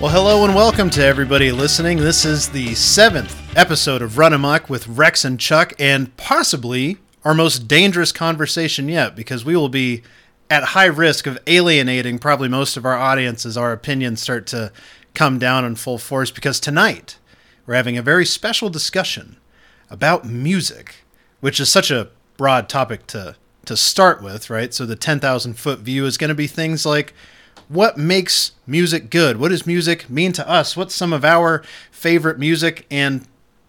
Well, hello and welcome to everybody listening. This is the seventh episode of Run Amok with Rex and Chuck, and possibly our most dangerous conversation yet, because we will be at high risk of alienating probably most of our audience as our opinions start to come down in full force. Because tonight we're having a very special discussion about music, which is such a broad topic to to start with, right? So the 10,000 foot view is going to be things like what makes music good? What does music mean to us? What's some of our favorite music? And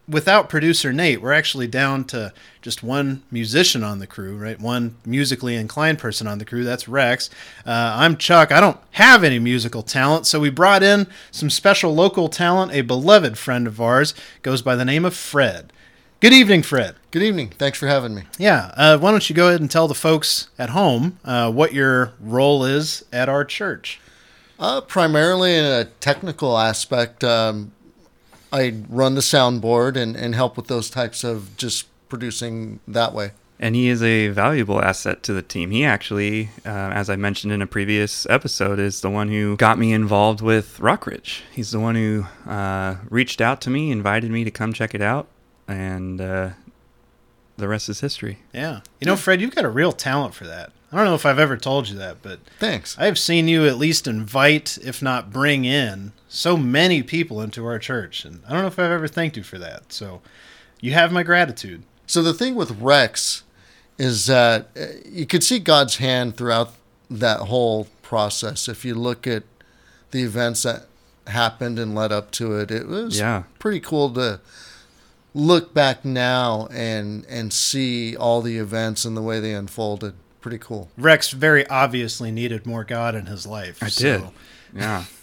without producer Nate, we're actually down to just one musician on the crew, right? One musically inclined person on the crew. That's Rex. Uh, I'm Chuck. I don't have any musical talent, so we brought in some special local talent. A beloved friend of ours goes by the name of Fred. Good evening, Fred. Good evening. Thanks for having me. Yeah. Uh, why don't you go ahead and tell the folks at home uh, what your role is at our church? Uh, primarily in a technical aspect, um, I run the soundboard and, and help with those types of just producing that way. And he is a valuable asset to the team. He actually, uh, as I mentioned in a previous episode, is the one who got me involved with Rockridge. He's the one who uh, reached out to me, invited me to come check it out, and uh, the rest is history. Yeah. You know, Fred, you've got a real talent for that. I don't know if I've ever told you that, but Thanks. I've seen you at least invite, if not bring in, so many people into our church. And I don't know if I've ever thanked you for that. So you have my gratitude. So the thing with Rex is that uh, you could see God's hand throughout that whole process. If you look at the events that happened and led up to it, it was Yeah. pretty cool to look back now and and see all the events and the way they unfolded. Pretty cool. Rex very obviously needed more God in his life. I so- did. Yeah,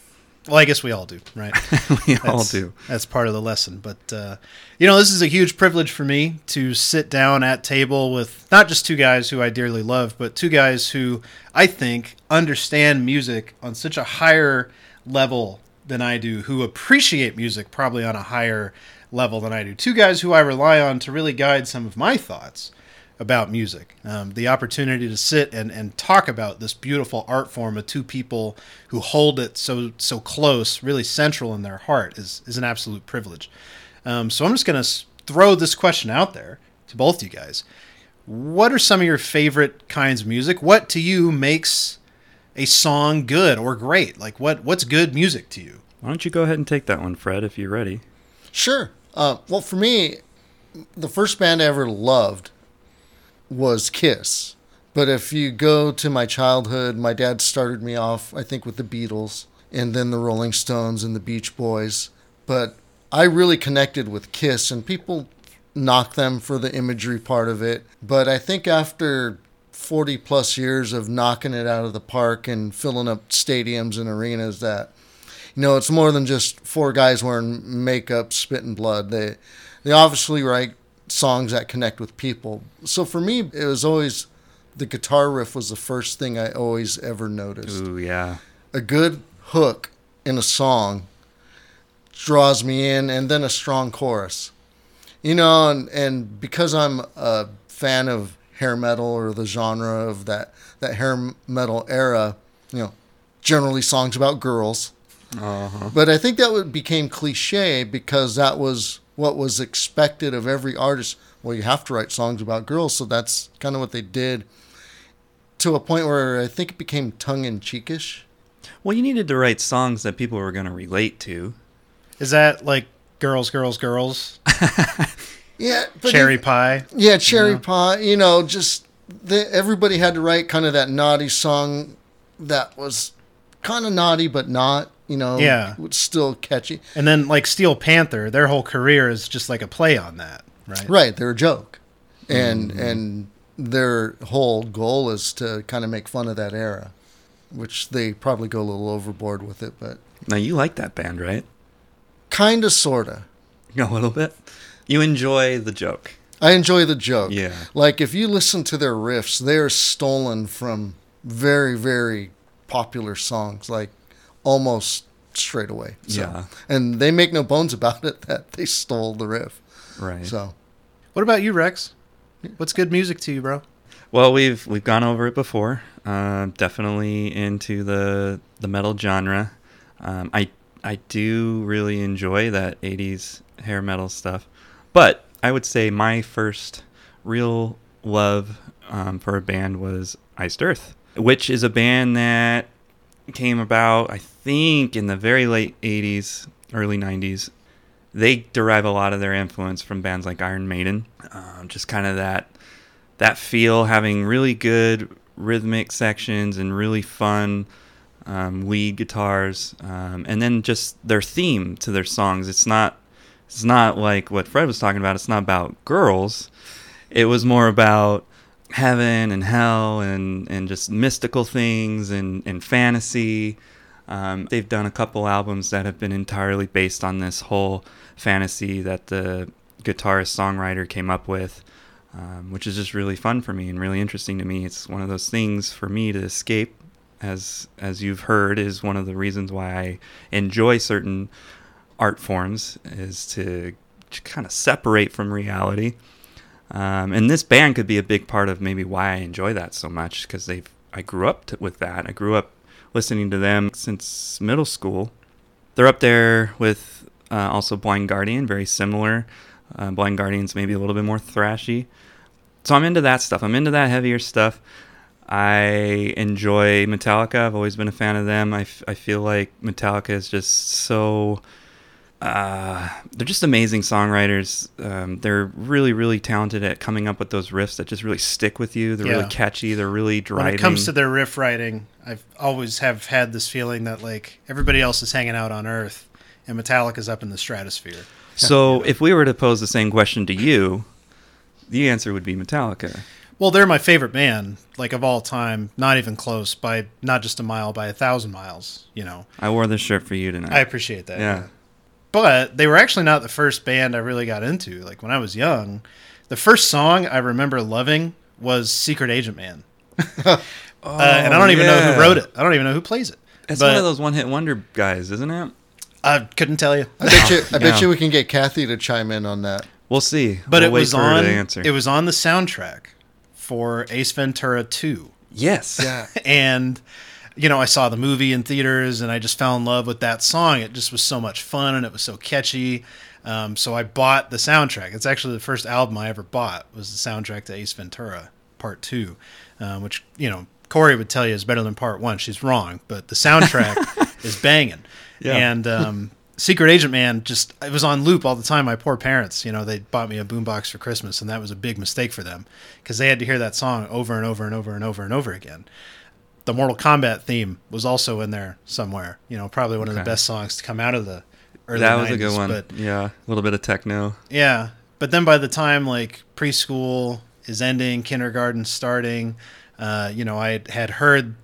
Well, I guess we all do, right? we all do. That's part of the lesson. But uh, you know, this is a huge privilege for me to sit down at table with not just two guys who I dearly love, but two guys who I think understand music on such a higher level than I do, who appreciate music probably on a higher level than I do. Two guys who I rely on to really guide some of my thoughts about music. Um, the opportunity to sit and, and talk about this beautiful art form of two people who hold it so so close, really central in their heart, is is an absolute privilege. Um, so I'm just going to throw this question out there to both you guys. What are some of your favorite kinds of music? What to you makes a song good or great? Like what what's good music to you? Why don't you go ahead and take that one, Fred, if you're ready? Sure. Uh, well, for me, the first band I ever loved was Kiss. But if you go to my childhood, my dad started me off, I think, with the Beatles and then the Rolling Stones and the Beach Boys. But I really connected with Kiss, and people knock them for the imagery part of it. But I think after 40 plus years of knocking it out of the park and filling up stadiums and arenas, that you know, it's more than just four guys wearing makeup, spitting blood. They they obviously write songs that connect with people. So for me, it was always the guitar riff was the first thing I always ever noticed. Ooh, yeah. A good hook in a song draws me in, and then a strong chorus. You know, and, and because I'm a fan of hair metal or the genre of that that hair metal era, you know, generally songs about girls. Uh-huh. But I think that became cliche because that was what was expected of every artist. Well, you have to write songs about girls, so that's kind of what they did. To a point where I think it became tongue in cheekish. Well, you needed to write songs that people were going to relate to. Is that like girls, girls, girls, Yeah, but cherry even- pie? yeah, cherry pie. You know, just the, everybody had to write kind of that naughty song that was kind of naughty but not. You know, Yeah. was still catchy. And then like Steel Panther, their whole career is just like a play on that, right? Right, they're a joke, mm-hmm. and and their whole goal is to kind of make fun of that era, which they probably go a little overboard with it, but Now, you like that band, right? kind of, sorta. A little bit. You enjoy the joke. I enjoy the joke. Yeah. Like if you listen to their riffs, they are stolen from very very popular songs, like almost straight away. So, Yeah. and they make no bones about it that they stole the riff. Right. So What about you, Rex? What's good music to you, bro? Well, we've we've gone over it before. Uh, definitely into the the metal genre. Um, I I do really enjoy that 80s hair metal stuff. But I would say my first real love um, for a band was Iced Earth, which is a band that came about, I think, in the very late 80s, early 90s. They derive a lot of their influence from bands like Iron Maiden, um, just kind of that that feel, having really good rhythmic sections and really fun um, lead guitars, um, and then just their theme to their songs. It's not it's not like what Fred was talking about. It's not about girls. It was more about heaven and hell and, and just mystical things and, and fantasy. Um, they've done a couple albums that have been entirely based on this whole fantasy that the guitarist songwriter came up with, um, which is just really fun for me and really interesting to me. It's one of those things for me to escape, as as you've heard, is one of the reasons why I enjoy certain art forms is to kind of separate from reality. Um, and this band could be a big part of maybe why I enjoy that so much because they've I grew up with that. I grew up listening to them since middle school. They're up there with uh, also Blind Guardian, very similar. Uh, Blind Guardian's maybe a little bit more thrashy. So I'm into that stuff. I'm into that heavier stuff. I enjoy Metallica. I've always been a fan of them. I, f- I feel like Metallica is just so uh, they're just amazing songwriters. Um, they're really, really talented at coming up with those riffs that just really stick with you. They're Yeah. really catchy. They're really driving. When it comes to their riff writing, I've always have had this feeling that like everybody else is hanging out on Earth, and Metallica's up in the stratosphere. so, if we were to pose the same question to you, the answer would be Metallica. Well, they're my favorite band, like of all time. Not even close by not just a mile, by a thousand miles. You know, I wore this shirt for you tonight. I appreciate that. yeah. But they were actually not the first band I really got into. Like when I was young, the first song I remember loving was Secret Agent Man. uh, and I don't even know who wrote it. I don't even know who plays it. It's but one of those one-hit wonder guys, isn't it? I couldn't tell you. I bet you. I bet Yeah. you we can get Kathy to chime in on that. We'll see. But We'll it was on. answer. It was on the soundtrack for Ace Ventura Two, yes. Yeah. and you know I saw the movie in theaters, and I just fell in love with that song. It just was so much fun, and it was so catchy. Um, so I bought the soundtrack. It's actually the first album I ever bought was the soundtrack to Ace Ventura Part Two, um, which you know Corey would tell you is better than Part One. She's wrong, but the soundtrack is banging. Yeah. And um, Secret Agent Man just it was on loop all the time. My poor parents, you know, they bought me a boombox for Christmas, and that was a big mistake for them because they had to hear that song over and over and over and over and over again. The Mortal Kombat theme was also in there somewhere. You know, probably one of the best songs to come out of the early that was 90s, a good one. But yeah, a little bit of techno. yeah, but then by the time like preschool is ending, kindergarten starting, uh, you know, I had heard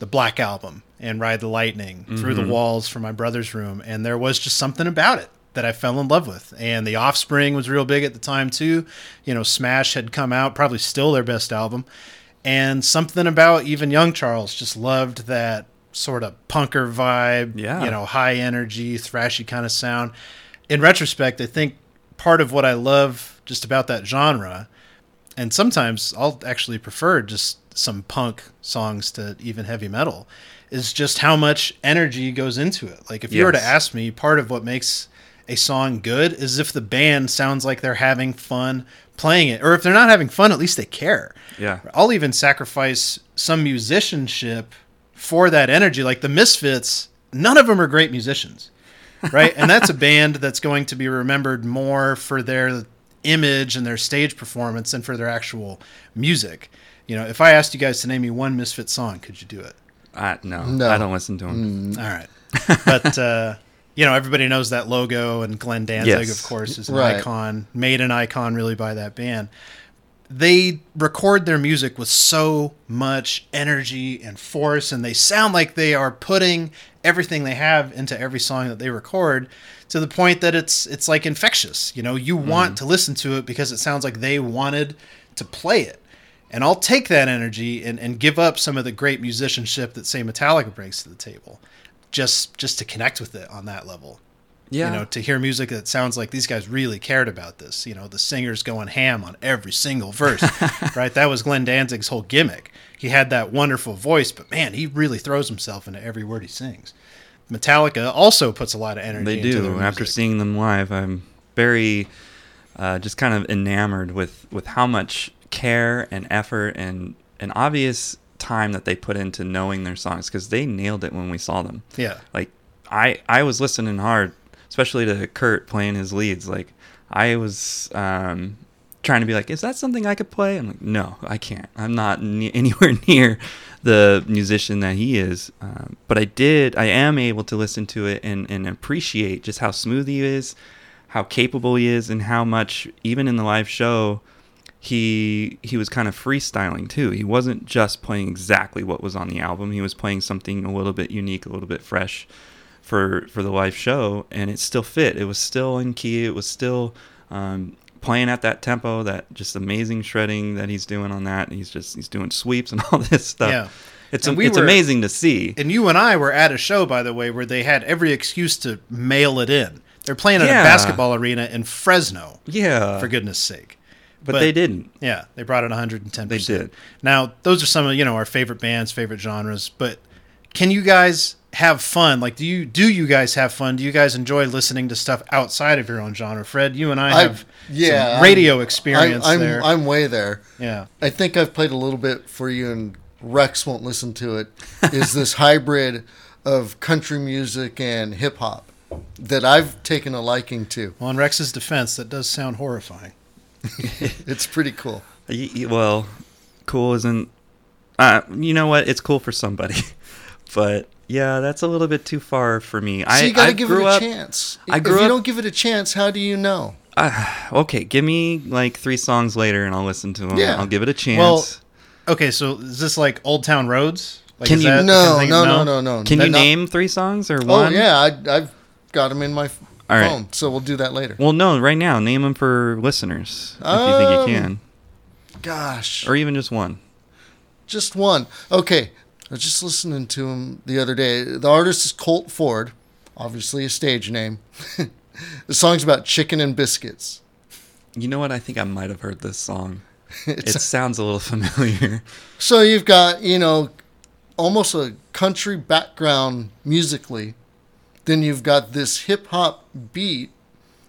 the Black Album and Ride the Lightning through the walls from my brother's room, and there was just something about it that I fell in love with. And The Offspring was real big at the time too. You know, Smash had come out, probably still their best album, and something about even young Charles just loved that sort of punker vibe. Yeah. you know, high energy, thrashy kind of sound. In retrospect, I think part of what I love just about that genre, and sometimes I'll actually prefer just some punk songs to even heavy metal, is just how much energy goes into it. Like if you were to ask me, part of what makes a song good is if the band sounds like they're having fun playing it, or if they're not having fun, at least they care. Yeah. I'll even sacrifice some musicianship for that energy. Like the Misfits, none of them are great musicians, right? and that's a band that's going to be remembered more for their image and their stage performance than for their actual music. You know, if I asked you guys to name me one Misfit song, could you do it? Uh, no, No. I don't listen to him. All right. But, uh, you know, everybody knows that logo, and Glenn Danzig, Yes. of course, is an Right. icon, made an icon really by that band. They record their music with so much energy and force, and they sound like they are putting everything they have into every song that they record to the point that it's it's like infectious. You know, you mm. want to listen to it because it sounds like they wanted to play it. And I'll take that energy and, and give up some of the great musicianship that say Metallica brings to the table, just just to connect with it on that level. Yeah. You know, to hear music that sounds like these guys really cared about this. You know, the singer's going ham on every single verse, right? That was Glenn Danzig's whole gimmick. He had that wonderful voice, but man, he really throws himself into every word he sings. Metallica also puts a lot of energy. They do. After seeing them live, I'm very uh, just kind of enamored with with how much care and effort and an obvious time that they put into knowing their songs because they nailed it when we saw them. yeah, Like I I was listening hard, especially to Kirk playing his leads. Like I was um, trying to be like, is that something I could play? I'm like, no, I can't. I'm not ne- anywhere near the musician that he is. Um, but I did. I am able to listen to it and and appreciate just how smooth he is, how capable he is, and how much even in the live show. He he was kind of freestyling too. He wasn't just playing exactly what was on the album. He was playing something a little bit unique, a little bit fresh for for the live show, and it still fit. It was still in key. It was still um, playing at that tempo, that just amazing shredding that he's doing on that. He's just he's doing sweeps and all this stuff. Yeah. It's a, we it's were- amazing to see. and you and I were at a show, by the way, where they had every excuse to mail it in. They're playing at Yeah. a basketball arena in Fresno, yeah, for goodness sake. But, they didn't. Yeah, they brought it 110%. They did. Now, those are some of, you know, our favorite bands, favorite genres, but can you guys have fun? Like do you do you guys have fun? Do you guys enjoy listening to stuff outside of your own genre? Fred, you and I I- have yeah, some radio I'm- experience I'm, I'm, there. I'm way there. yeah. I think I've played a little bit for you, and Rex won't listen to it. Is this hybrid of country music and hip hop that I've taken a liking to? Well, in Rex's defense, that does sound horrifying. It's pretty cool. Y- y- well, cool isn't. Uh, you know what? It's cool for somebody, but yeah, that's a little bit too far for me. So I you got I to give it a up, chance. I grew if you up- don't give it a chance, how do you know? Uh, okay, give me like three songs later, and I'll listen to them. Yeah. I'll give it a chance. Well, Okay, so is this like Old Town Roads? Like, Can is you- that the No, thing- no, no, no, no. Can That you not- name three songs or Oh one? yeah, I, I've got them in my f- All right. phone, so we'll do that later. Well, no, right now, name them for listeners if you think Um, you can, Gosh, or even just one. just one. Okay, I was just listening to him the other day. The artist is Colt Ford, obviously a stage name. the song's about chicken and biscuits. You know what? I think I might have heard this song. It sounds a little familiar. So you've got, you know, almost a country background musically. Then you've got this hip hop beat,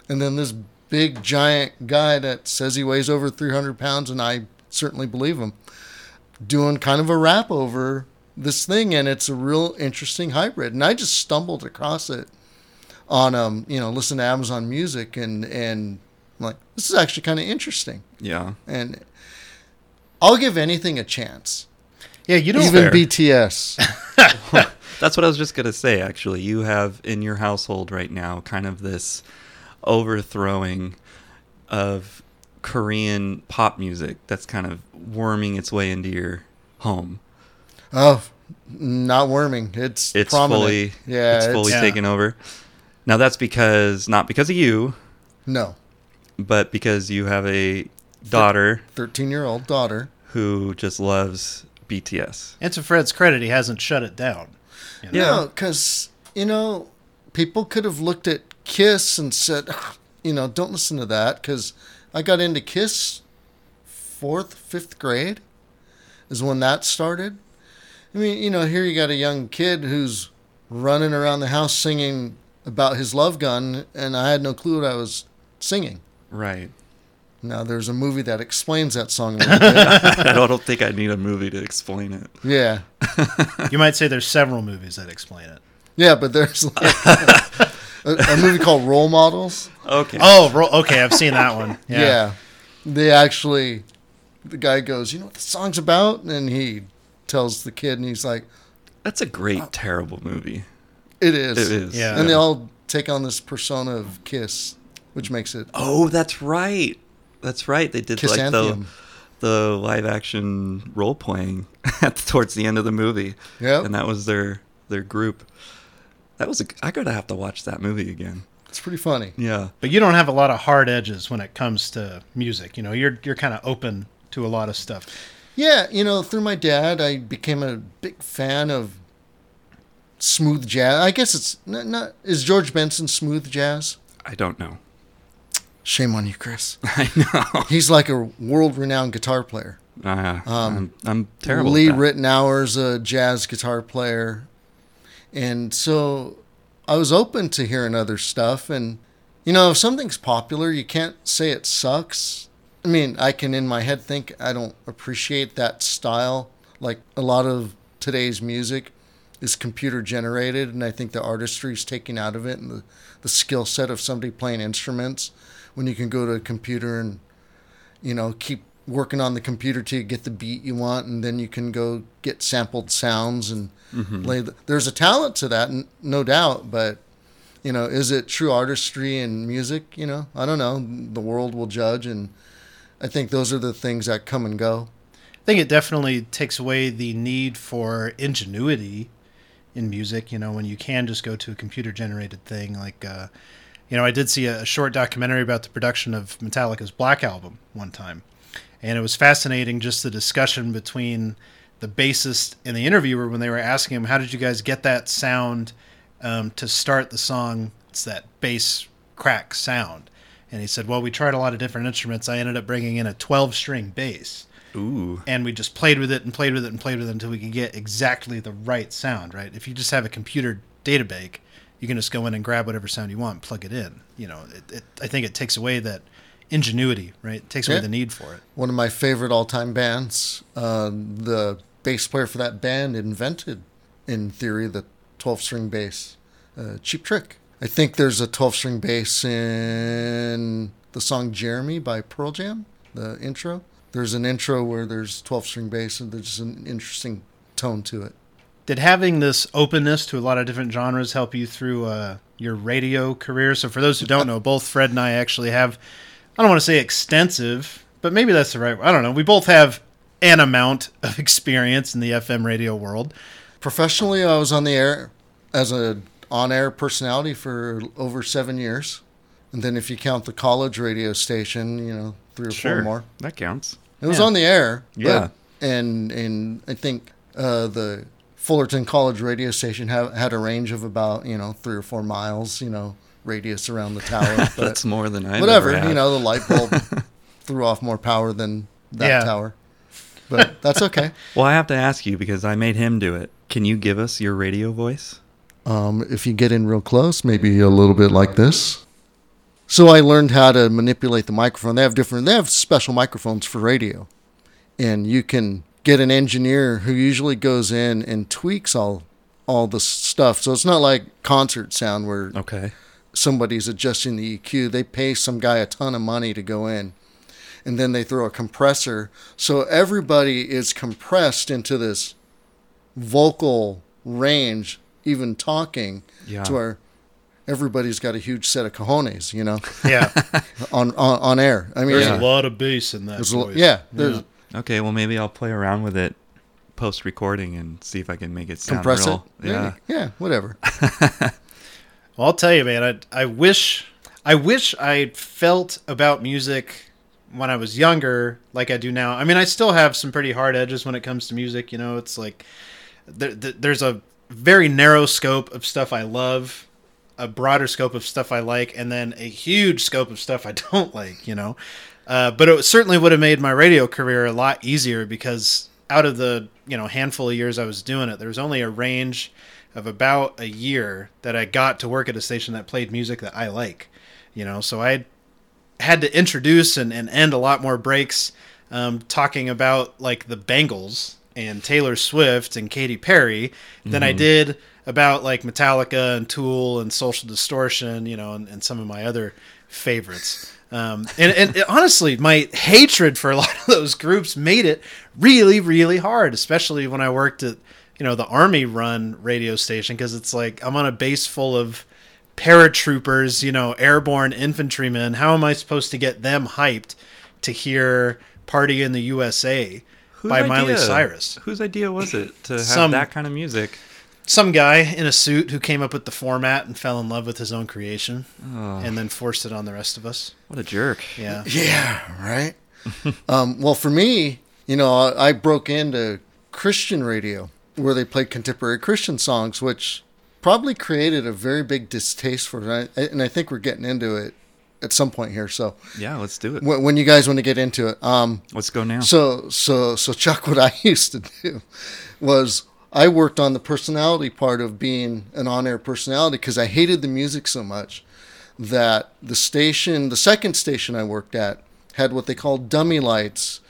and then this big giant guy that says he weighs over 300 pounds, and I certainly believe him, doing kind of a rap over this thing, and it's a real interesting hybrid. And I just stumbled across it on, um, you know, listen to Amazon Music, and and I'm like, this is actually kind of interesting, Yeah. and I'll give anything a chance. Yeah, you don't. Even fair. BTS. That's what I was just going to say, actually. You have in your household right now kind of this overthrowing of Korean pop music that's kind of worming its way into your home. Oh, not worming. It's It's prominent. fully yeah, it's fully Yeah. taken over. Now that's because not because of you, no. but because you have a daughter Thirteen-year-old daughter. who just loves BTS. And to Fred's credit, he hasn't shut it down. You know? No, because you know, people could have looked at Kiss and said, you know, don't listen to that. Because I got into Kiss fourth, fifth grade is when that started. I mean, you know, here you got a young kid who's running around the house singing about his love gun, and I had no clue what I was singing. Right. Now, there's a movie that explains that song a bit. I don't think I need a movie to explain it. Yeah. You might say there's several movies that explain it. Yeah, but there's like a, a movie called Role Models. Okay. Oh, ro- okay, I've seen that one. Yeah. Yeah. They actually, the guy goes, You know what the song's about? And he tells the kid, and he's like, That's a great, oh. terrible movie. It is. It is. Yeah. And they all take on this persona of Kiss, which makes it. Oh, that's right. That's right. They did like the the live action role playing at towards the end of the movie. Yeah, And that was their their group. That was a I gotta have to watch that movie again. It's pretty funny. Yeah. But you don't have a lot of hard edges when it comes to music. You know, you're you're kind of open to a lot of stuff. Yeah, you know, through my dad, I became a big fan of smooth jazz. I guess it's not, not is George Benson smooth jazz? I don't know. Shame on you, Chris. I know. He's like a world-renowned guitar player. Uh, Um, I'm, I'm terrible. Lee. Ritenour's a jazz guitar player, and so I was open to hearing other stuff. And, you know, if something's popular, you can't say it sucks. I mean, I can in my head think I don't appreciate that style. Like a lot of today's music is computer generated, and I think the artistry is taken out of it and the, the skill set of somebody playing instruments when you can go to a computer and, you know, keep working on the computer to get the beat you want, and then you can go get sampled sounds and lay. The, there's a talent to that, n- no doubt, but you know, is it true artistry and music? You know, I don't know. The world will judge, and I think those are the things that come and go. I think it definitely takes away the need for ingenuity in music. You know, when you can just go to a computer generated thing. Like, uh, you know, I did see a, short documentary about the production of Metallica's Black Album one time. And it was fascinating just the discussion between the bassist and the interviewer when they were asking him, How did you guys get that sound um, to start the song? It's that bass crack sound. And he said, Well, we tried a lot of different instruments. I ended up bringing in a 12 string bass Ooh. and we just played with it and played with it and played with it until we could get exactly the right sound, right? If you just have a computer data bank, you can just go in and grab whatever sound you want and plug it in. You know, it, it, I think it takes away that ingenuity, right? It takes away Yeah. the need for it. One of my favorite all-time bands. Uh, the bass player for that band invented, in theory, the 12-string bass. Uh, Cheap Trick. I think there's a 12-string bass in the song "Jeremy" by Pearl Jam. The intro. There's an intro where there's 12-string bass, and there's an interesting tone to it. Did having this openness to a lot of different genres help you through uh, your radio career? So, for those who don't know, both Fred and I actually have, I don't want to say extensive, but maybe that's the right I don't know. We both have an amount of experience in the FM radio world. Professionally, I was on the air as a on-air personality for over seven years, and then if you count the college radio station, you know, three or four more. That counts. It was Yeah. on the air. but- Yeah. and and I think uh, the Fullerton College radio station ha- had a range of about you know three or four miles, you know, radius around the tower. But That's more than I whatever, Ever had. you know, the light bulb threw off more power than that Yeah. tower. But that's okay. Well, I have to ask you because I made him do it. Can you give us your radio voice? Um, if you get in real close, maybe a little bit like this. So I learned how to manipulate the microphone. They have different. They have special microphones for radio, and you can get an engineer who usually goes in and tweaks all all the stuff. So it's not like concert sound where Okay. somebody's adjusting the EQ. They pay some guy a ton of money to go in. And then they throw a compressor. So everybody is compressed into this vocal range, even talking, Yeah. to where everybody's got a huge set of cojones, you know, Yeah, on, on, on air. I mean, there's Yeah. a lot of bass in that there's a, lo- voice. yeah, there's Okay. Well, maybe I'll play around with it post recording and see if I can make it sound compress real. it. Yeah. Yeah, whatever. Well, I'll tell you, man. I I wish I wish I felt about music when I was younger like I do now. I mean, I still have some pretty hard edges when it comes to music. You know, it's like there, there- there's a very narrow scope of stuff I love, a broader scope of stuff I like, and then a huge scope of stuff I don't like. You know, uh, but it certainly would have made my radio career a lot easier because out of the you know handful of years I was doing it, there was only a range of about a year that I got to work at a station that played music that I like. You know, so I had to introduce and, and end a lot more breaks um, talking about like the Bengals and Taylor Swift and Katy Perry than I did about like Metallica and Tool and Social Distortion, you know, and, and some of my other favorites. Um, and, and it- honestly, my hatred for a lot of those groups made it really, really hard, especially when I worked at, you know, the Army run radio station, because it's like I'm on a base full of paratroopers, you know, airborne infantrymen. How am I supposed to get them hyped to hear Party in the USA Whose by Miley Cyrus? Whose idea was it to have Some- that kind of music? Some guy in a suit who came up with the format and fell in love with his own creation Oh, and then forced it on the rest of us. what a jerk. Yeah. Yeah, right. um, well, for me, you know, I, I broke into Christian radio where they played contemporary Christian songs, which probably created a very big distaste for it. And I, and I think we're getting into it at some point here. So Yeah, let's do it. when, when you guys want to get into it, um, Let's go now. so so so Chuck, what I used to do was I worked on the personality part of being an on-air personality because I hated the music so much that the station, the second station I worked at, had what they called dummy lights.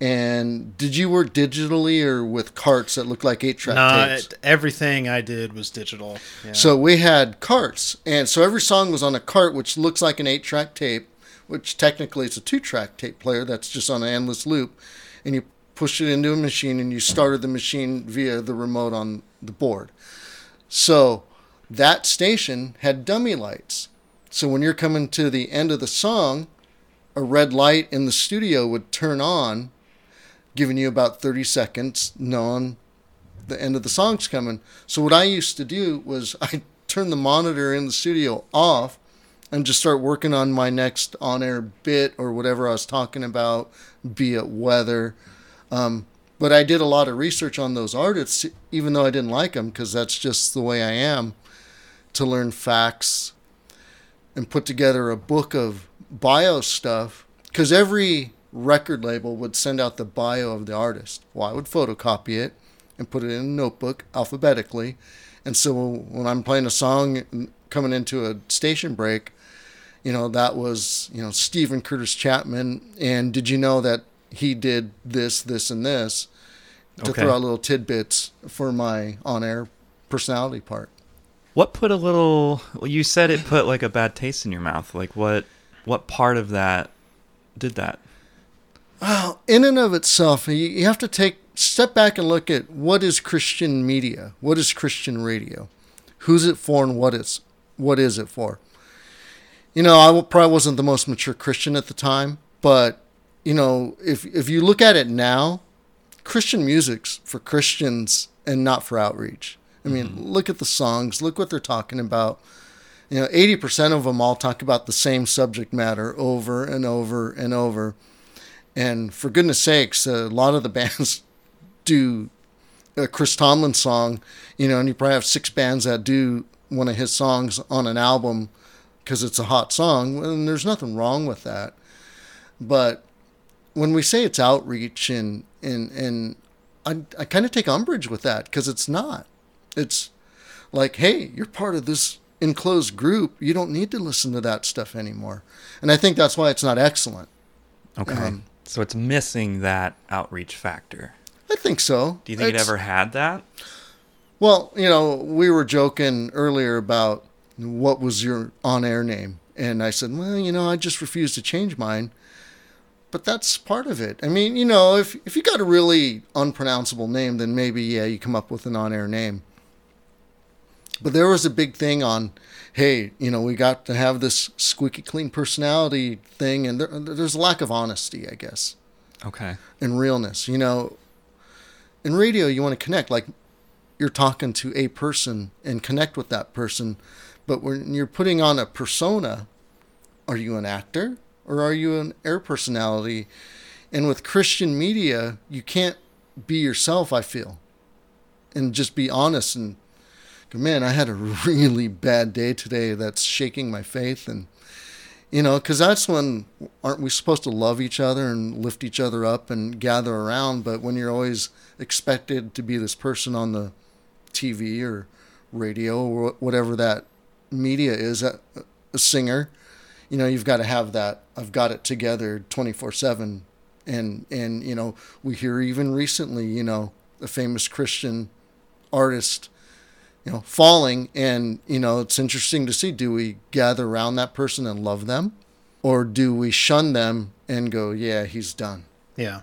And did you work digitally or with carts that looked like eight track Nah, tapes? it- everything I did was digital. Yeah. So we had carts, and so every song was on a cart, which looks like an eight-track tape, which technically it's a two-track tape player that's just on an endless loop, and you push it into a machine, and you started the machine via the remote on the board. So that station had dummy lights. So when you're coming to the end of the song, a red light in the studio would turn on, giving you about 30 seconds, knowing the end of the song's coming. So what I used to do was I turn the monitor in the studio off and just start working on my next on-air bit or whatever I was talking about, be it weather. Um, but I did a lot of research on those artists, even though I didn't like them, because that's just the way I am, to learn facts and put together a book of bio stuff. Because every record label would send out the bio of the artist. Well, I would photocopy it and put it in a notebook alphabetically. And so when I'm playing a song coming into a station break, you know, that was, you know, Steven Curtis Chapman. And did you know that he did this, this, and this to Okay. throw out little tidbits for my on air personality part? What put a little? Well, you said it put like a bad taste in your mouth. Like what? What part of that did that? Well, in and of itself, you, you have to take step back and look at what is Christian media, what is Christian radio, who's it for, and what is what is it for. You know, I probably wasn't the most mature Christian at the time, but you know, if if you look at it now, Christian music's for Christians and not for outreach. I mean, mm-hmm. look at the songs, look what they're talking about. You know, 80% of them all talk about the same subject matter over and over and over. And for goodness sakes, a lot of the bands do a Chris Tomlin song, you know, and you probably have six bands that do one of his songs on an album because it's a hot song, and there's nothing wrong with that. But when we say it's outreach, and and and I I kind of take umbrage with that because it's not. It's like, hey, you're part of this enclosed group. You don't need to listen to that stuff anymore. And I think that's why it's not excellent. Okay. Um, so it's missing that outreach factor. I think so. Do you think It's- it ever had that? Well, you know, we were joking earlier about what was your on-air name, and I said, well, you know, I just refuse to change mine. But that's part of it. I mean, you know, if if you got a really unpronounceable name, then maybe yeah, you come up with an on-air name. But there was a big thing on, hey, you know, we got to have this squeaky clean personality thing, and there, there's a lack of honesty, I guess Okay. and realness. You know, in radio, you want to connect like you're talking to a person and connect with that person. But when you're putting on a persona, are you an actor or are you an air personality? And with Christian media, you can't be yourself, I feel, and just be honest and go, man, I had a really bad day today that's shaking my faith and you know because that's when aren't we supposed to love each other and lift each other up and gather around but when you're always expected to be this person on the tv or radio or whatever that media is a, a singer you know you've got to have that i've got it together 24/7 and and you know we hear even recently you know a famous christian artist you know, falling. And, you know, it's interesting to see do we gather around that person and love them? Or do we shun them and go, yeah, he's done? Yeah.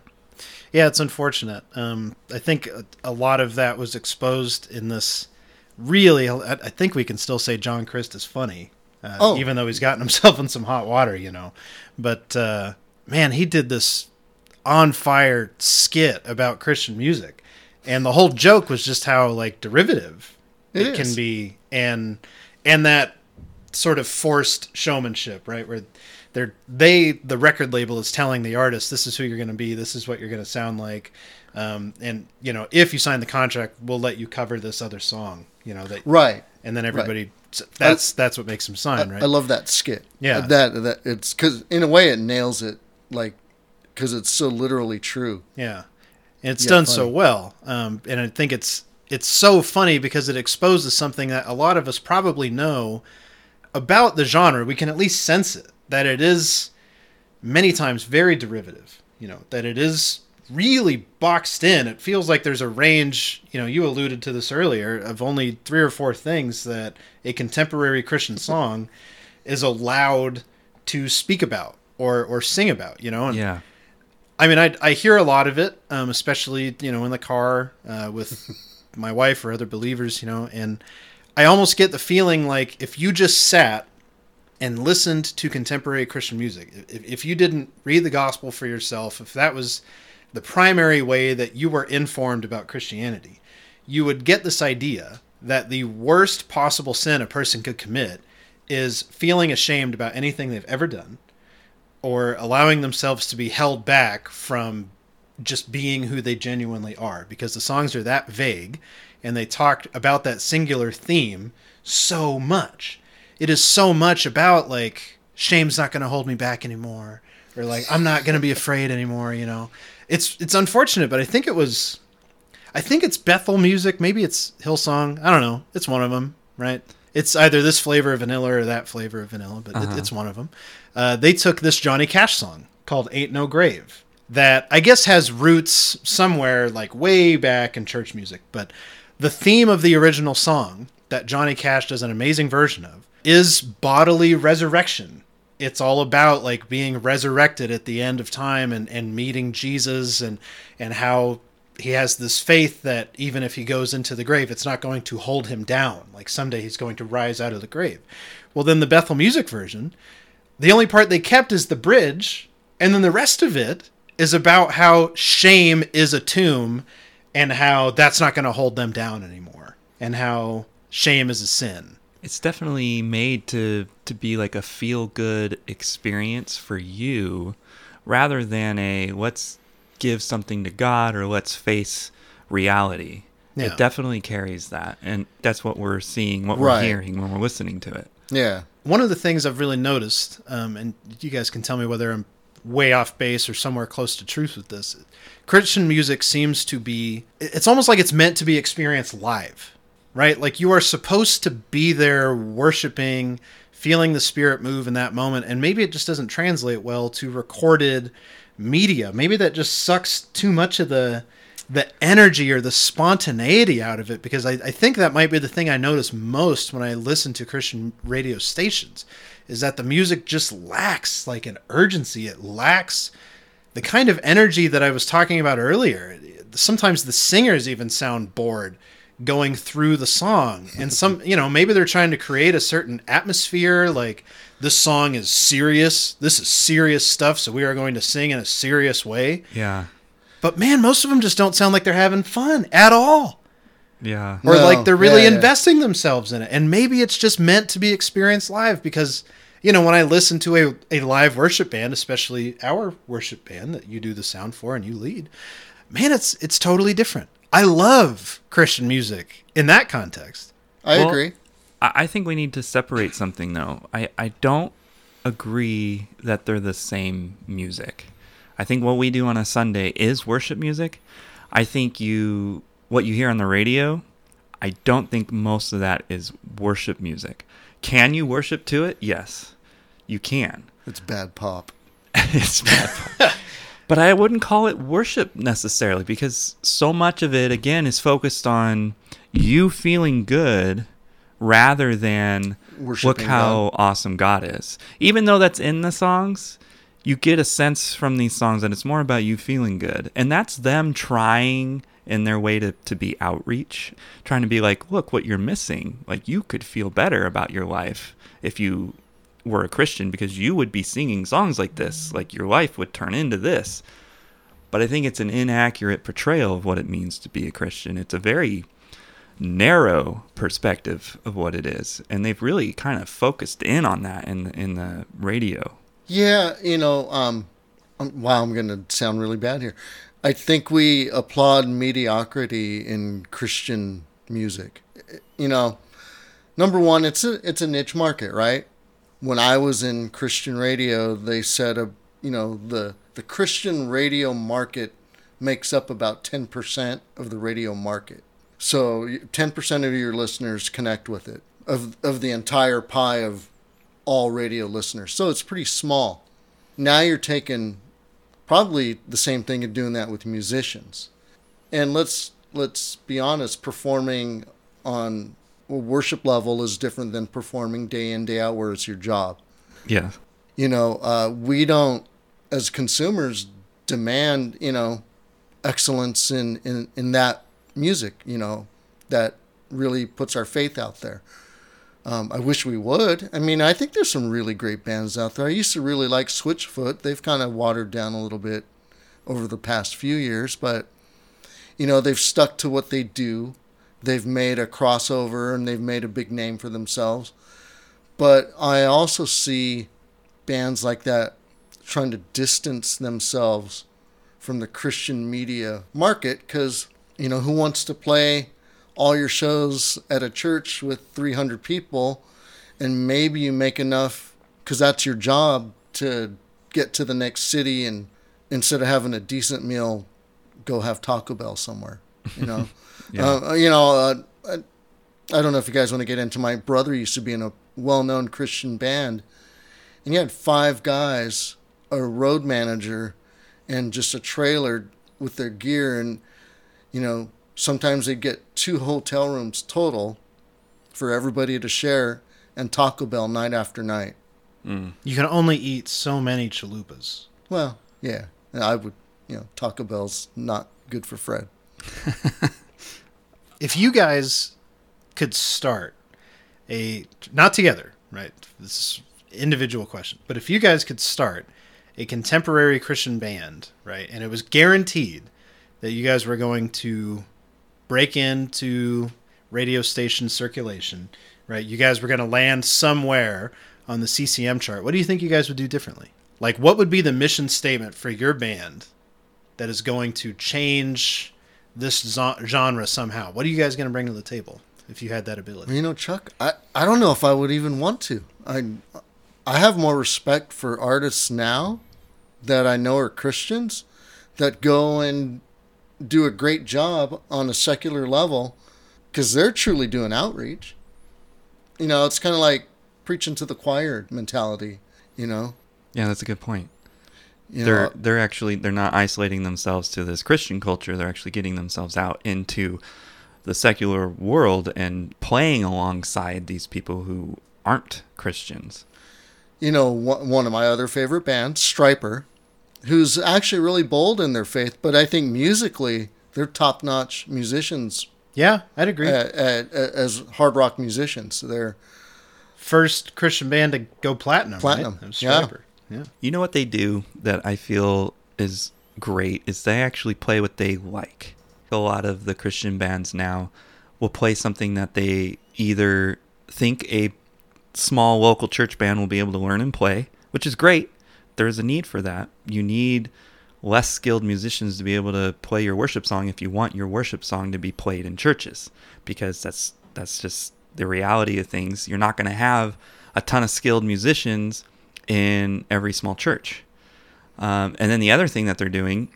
Yeah, it's unfortunate. Um, I think a, a lot of that was exposed in this. Really, I think we can still say John Crist is funny, uh, Oh. even though he's gotten himself in some hot water, you know. But uh, man, he did this on fire skit about Christian music, and the whole joke was just how like derivative It it, can be, and and that sort of forced showmanship, right? Where they're they the record label is telling the artist this is who you're going to be, this is what you're going to sound like, um, and you know if you sign the contract, we'll let you cover this other song, you know that, Right. and then everybody that's that's what makes him sign, right? I love that skit. Yeah. That, that it's because in a way it nails it, like, because it's so literally true. Yeah, and it's Yeah, done funny. so well, um, and I think it's it's so funny because it exposes something that a lot of us probably know about the genre. We can at least sense it that it is many times very derivative. You know that it is really boxed in. It feels like there's a range. You know, you alluded to this earlier of only three or four things that a contemporary Christian song is allowed to speak about or or sing about. You know, and Yeah. I mean, I I hear a lot of it, um, especially you know in the car uh, with my wife or other believers, you know, and I almost get the feeling like if you just sat and listened to contemporary Christian music, if, if you didn't read the gospel for yourself, if that was the primary way that you were informed about Christianity, you would get this idea that the worst possible sin a person could commit is feeling ashamed about anything they've ever done or allowing themselves to be held back from just being who they genuinely are because the songs are that vague and they talked about that singular theme so much. It is so much about like shame's not going to hold me back anymore or like I'm not going to be afraid anymore, you know. It's it's unfortunate, but I think it was I think it's Bethel music, maybe it's Hillsong, I don't know. It's one of them, right? It's either this flavor of vanilla or that flavor of vanilla, but it, it's one of them. Uh, they took this Johnny Cash song called "Ain't No Grave" that I guess has roots somewhere like way back in church music, but the theme of the original song that Johnny Cash does an amazing version of is bodily resurrection. It's all about like being resurrected at the end of time and, and meeting Jesus and and how he has this faith that even if he goes into the grave, it's not going to hold him down. Like someday he's going to rise out of the grave. Well, then the Bethel music version, the only part they kept is the bridge, and then the rest of it is about how shame is a tomb and how that's not going to hold them down anymore, and how shame is a sin. It's definitely made to to be like a feel good experience for you rather than a let's give something to God or let's face reality. Yeah. It definitely carries that. And that's what we're seeing, what we're hearing when we're listening to it. Yeah. One of the things I've really noticed, um, and you guys can tell me whether I'm way off base or somewhere close to truth with this, Christian music seems to be, it's almost like it's meant to be experienced live, right? Like you are supposed to be there worshiping, feeling the spirit move in that moment, and maybe it just doesn't translate well to recorded media. Maybe that just sucks too much of the the energy or the spontaneity out of it because I, I think that might be the thing I notice most when I listen to Christian radio stations is that the music just lacks like an urgency. It lacks the kind of energy that I was talking about earlier. Sometimes the singers even sound bored going through the song. And some, you know, maybe they're trying to create a certain atmosphere like this song is serious. This is serious stuff, so we are going to sing in a serious way. Yeah. But man, most of them just don't sound like they're having fun at all. Yeah. Or No, like they're really yeah, yeah. investing themselves in it. And maybe it's just meant to be experienced live because, you know, when I listen to a, a live worship band, especially our worship band that you do the sound for and you lead, man, it's it's totally different. I love Christian music in that context. I Well, agree. I I think we need to separate something though. I, I don't agree that they're the same music. I think what we do on a Sunday is worship music. I think you what you hear on the radio, I don't think most of that is worship music. Can you worship to it? Yes. You can. It's bad pop. it's bad. but I wouldn't call it worship necessarily because so much of it again is focused on you feeling good rather than look Worshiping how awesome God is. Even though that's in the songs, you get a sense from these songs that it's more about you feeling good. And that's them trying in their way to, to be outreach, trying to be like, look what you're missing. Like you could feel better about your life if you were a Christian because you would be singing songs like this. Like your life would turn into this. But I think it's an inaccurate portrayal of what it means to be a Christian. It's a very narrow perspective of what it is. And they've really kind of focused in on that in in the radio. Yeah, you know, um, um, wow, I'm going to sound really bad here. I think we applaud mediocrity in Christian music. You know, number one, it's a it's a niche market, right? When I was in Christian radio, they said, uh, you know, the the Christian radio market makes up about ten percent of the radio market. So 10% of your listeners connect with it of of the entire pie of all radio listeners. So it's pretty small. Now you're taking probably the same thing and doing that with musicians. And let's let's be honest, performing on worship level is different than performing day in day out where it's your job. Yeah. You know, uh, we don't as consumers demand you know excellence in in in that music. You know that really puts our faith out there. Um, I wish we would. I mean, I think there's some really great bands out there. I used to really like Switchfoot. They've kind of watered down a little bit over the past few years, but you know, they've stuck to what they do. They've made a crossover and they've made a big name for themselves. But I also see bands like that trying to distance themselves from the Christian media market because, you know, who wants to play all your shows at a church with 300 people and maybe you make enough because that's your job to get to the next city and instead of having a decent meal go have taco bell somewhere you know Yeah. uh, you know uh, I, I don't know if you guys want to get into my brother used to be in a well-known christian band and he had five guys a road manager and just a trailer with their gear and you know sometimes they'd get two hotel rooms total for everybody to share and taco bell night after night You can only eat so many chalupas. well yeah and i would you know taco bell's not good for fred If you guys could start a not together, right? This is individual question. But if you guys could start a contemporary Christian band, right? And it was guaranteed that you guys were going to break into radio station circulation, right? You guys were going to land somewhere on the CCM chart. What do you think you guys would do differently? Like what would be the mission statement for your band that is going to change this genre somehow? What are you guys going to bring to the table if you had that ability? you know chuck i, I don't know if i would even want to i i have more respect for artists now that i know are christians that go and do a great job on a secular level because they're truly doing outreach you know it's kind of like preaching to the choir mentality you know Yeah, that's a good point. You they're know they're actually they're not isolating themselves to this Christian culture. They're actually getting themselves out into the secular world and playing alongside these people who aren't Christians. you know, one one of my other favorite bands, Stryper, who's actually really bold in their faith, but I think musically they're top notch musicians Yeah, I'd agree. uh, uh, as hard rock musicians. They're First Christian band to go platinum. Platinum, Right? That was yeah. You know what they do that I feel is great is they actually play what they like. A lot of the Christian bands now will play something that they either think a small local church band will be able to learn and play, which is great. There's a need for that. You need less skilled musicians to be able to play your worship song if you want your worship song to be played in churches because that's that's just the reality of things. You're not going to have a ton of skilled musicians in every small church. Um, and then the other thing that they're doing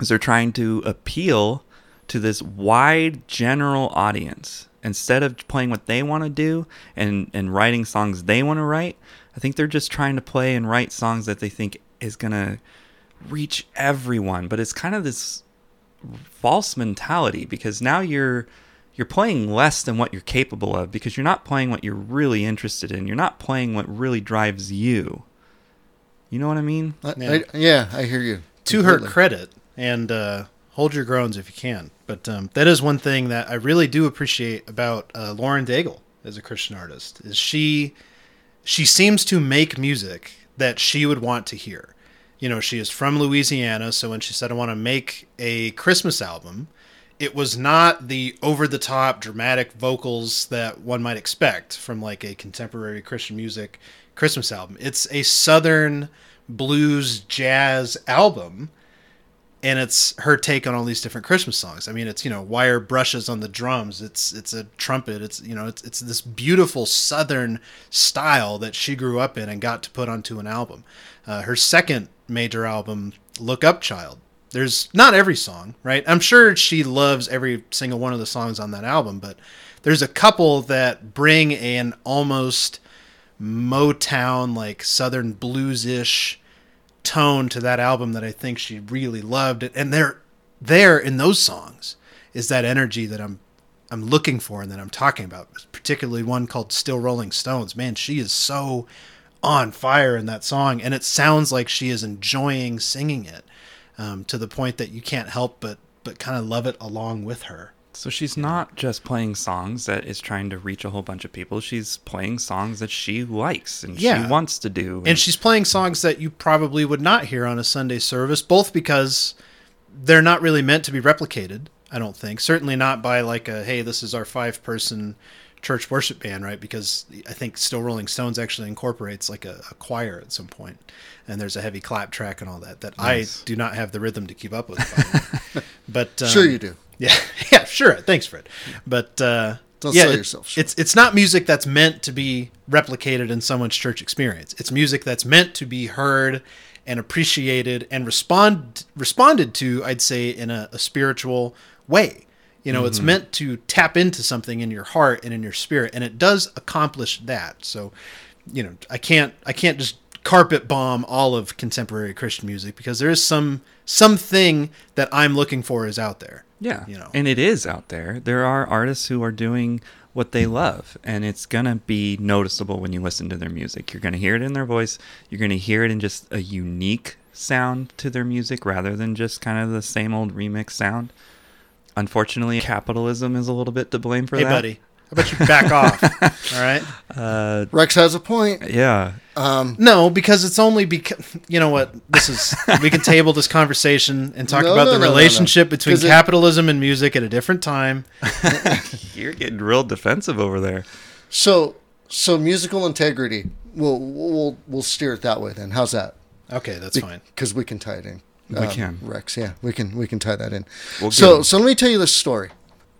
is they're trying to appeal to this wide general audience. Instead of playing what they want to do and, and writing songs they want to write, I think they're just trying to play and write songs that they think is going to reach everyone. But it's kind of this false mentality because now you're you're playing less than what you're capable of because you're not playing what you're really interested in. You're not playing what really drives you. You know what I mean? I, Yeah. I, yeah, I hear you. To her credit, and uh, hold your groans if you can. But um, that is one thing that I really do appreciate about uh, Lauren Daigle as a Christian artist is she she seems to make music that she would want to hear. You know, she is from Louisiana, so when she said I want to make a Christmas album, it was not the over the top dramatic vocals that one might expect from like a contemporary Christian music Christmas album. It's a southern blues jazz album and it's her take on all these different Christmas songs. I mean, it's you know wire brushes on the drums. It's it's a trumpet. It's you know it's it's this beautiful Southern style that she grew up in and got to put onto an album. Uh, her second major album, Look Up Child, There's not every song, right? I'm sure she loves every single one of the songs on that album, but there's a couple that bring an almost Motown, like Southern blues-ish tone to that album that I think she really loved. And there, there in those songs is that energy that I'm I'm looking for and that I'm talking about. Particularly one called "Still Rolling Stones." Man, she is so on fire in that song, and it sounds like she is enjoying singing it um, to the point that you can't help but but kind of love it along with her. So she's not just playing songs that is trying to reach a whole bunch of people. She's playing songs that she likes and Yeah. she wants to do. And she's playing songs that you probably would not hear on a Sunday service, both because they're not really meant to be replicated, I don't think. Certainly not by like a, hey, this is our five person church worship band, right? Because I think Still Rolling Stones actually incorporates like a, a choir at some point, and there's a heavy clap track and all that that Nice. I do not have the rhythm to keep up with. by the way. but um, Sure, you do. yeah, yeah, sure. Thanks, Fred. But uh, Don't yeah, sell it- yourself short. It's it's not music that's meant to be replicated in someone's church experience. It's music that's meant to be heard and appreciated and respond responded to. I'd say in a, a spiritual way. You know, it's meant to tap into something in your heart and in your spirit, and it does accomplish that. So, you know, I can't I can't just carpet bomb all of contemporary Christian music because there is some something that I'm looking for is out there. yeah. you know. And it is out there. There are artists who are doing what they love and it's going to be noticeable when you listen to their music. You're going to hear it in their voice. You're going to hear it in just a unique sound to their music rather than just kind of the same old remix sound. Unfortunately, capitalism is a little bit to blame for Hey, that. buddy, how about you back off? All right. Uh, Rex has a point. yeah. Um, No, because it's only because you know what this is. we can table this conversation and talk No, about no, the no, no, no. relationship between 'Cause it- capitalism and music at a different time. You're getting real defensive over there. so, so musical integrity. We'll we'll we'll steer it that way. Then, how's that? Okay, that's fine. Because we can tie it in. We can. Rex. Yeah, we can we can tie that in. We'll so so let me tell you this story.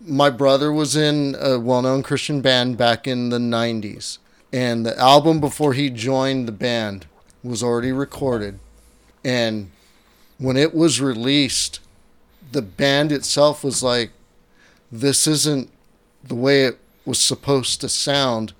My brother was in a well-known Christian band back in the '90s, and the album before he joined the band was already recorded, and when it was released, the band itself was like, "This isn't the way it was supposed to sound."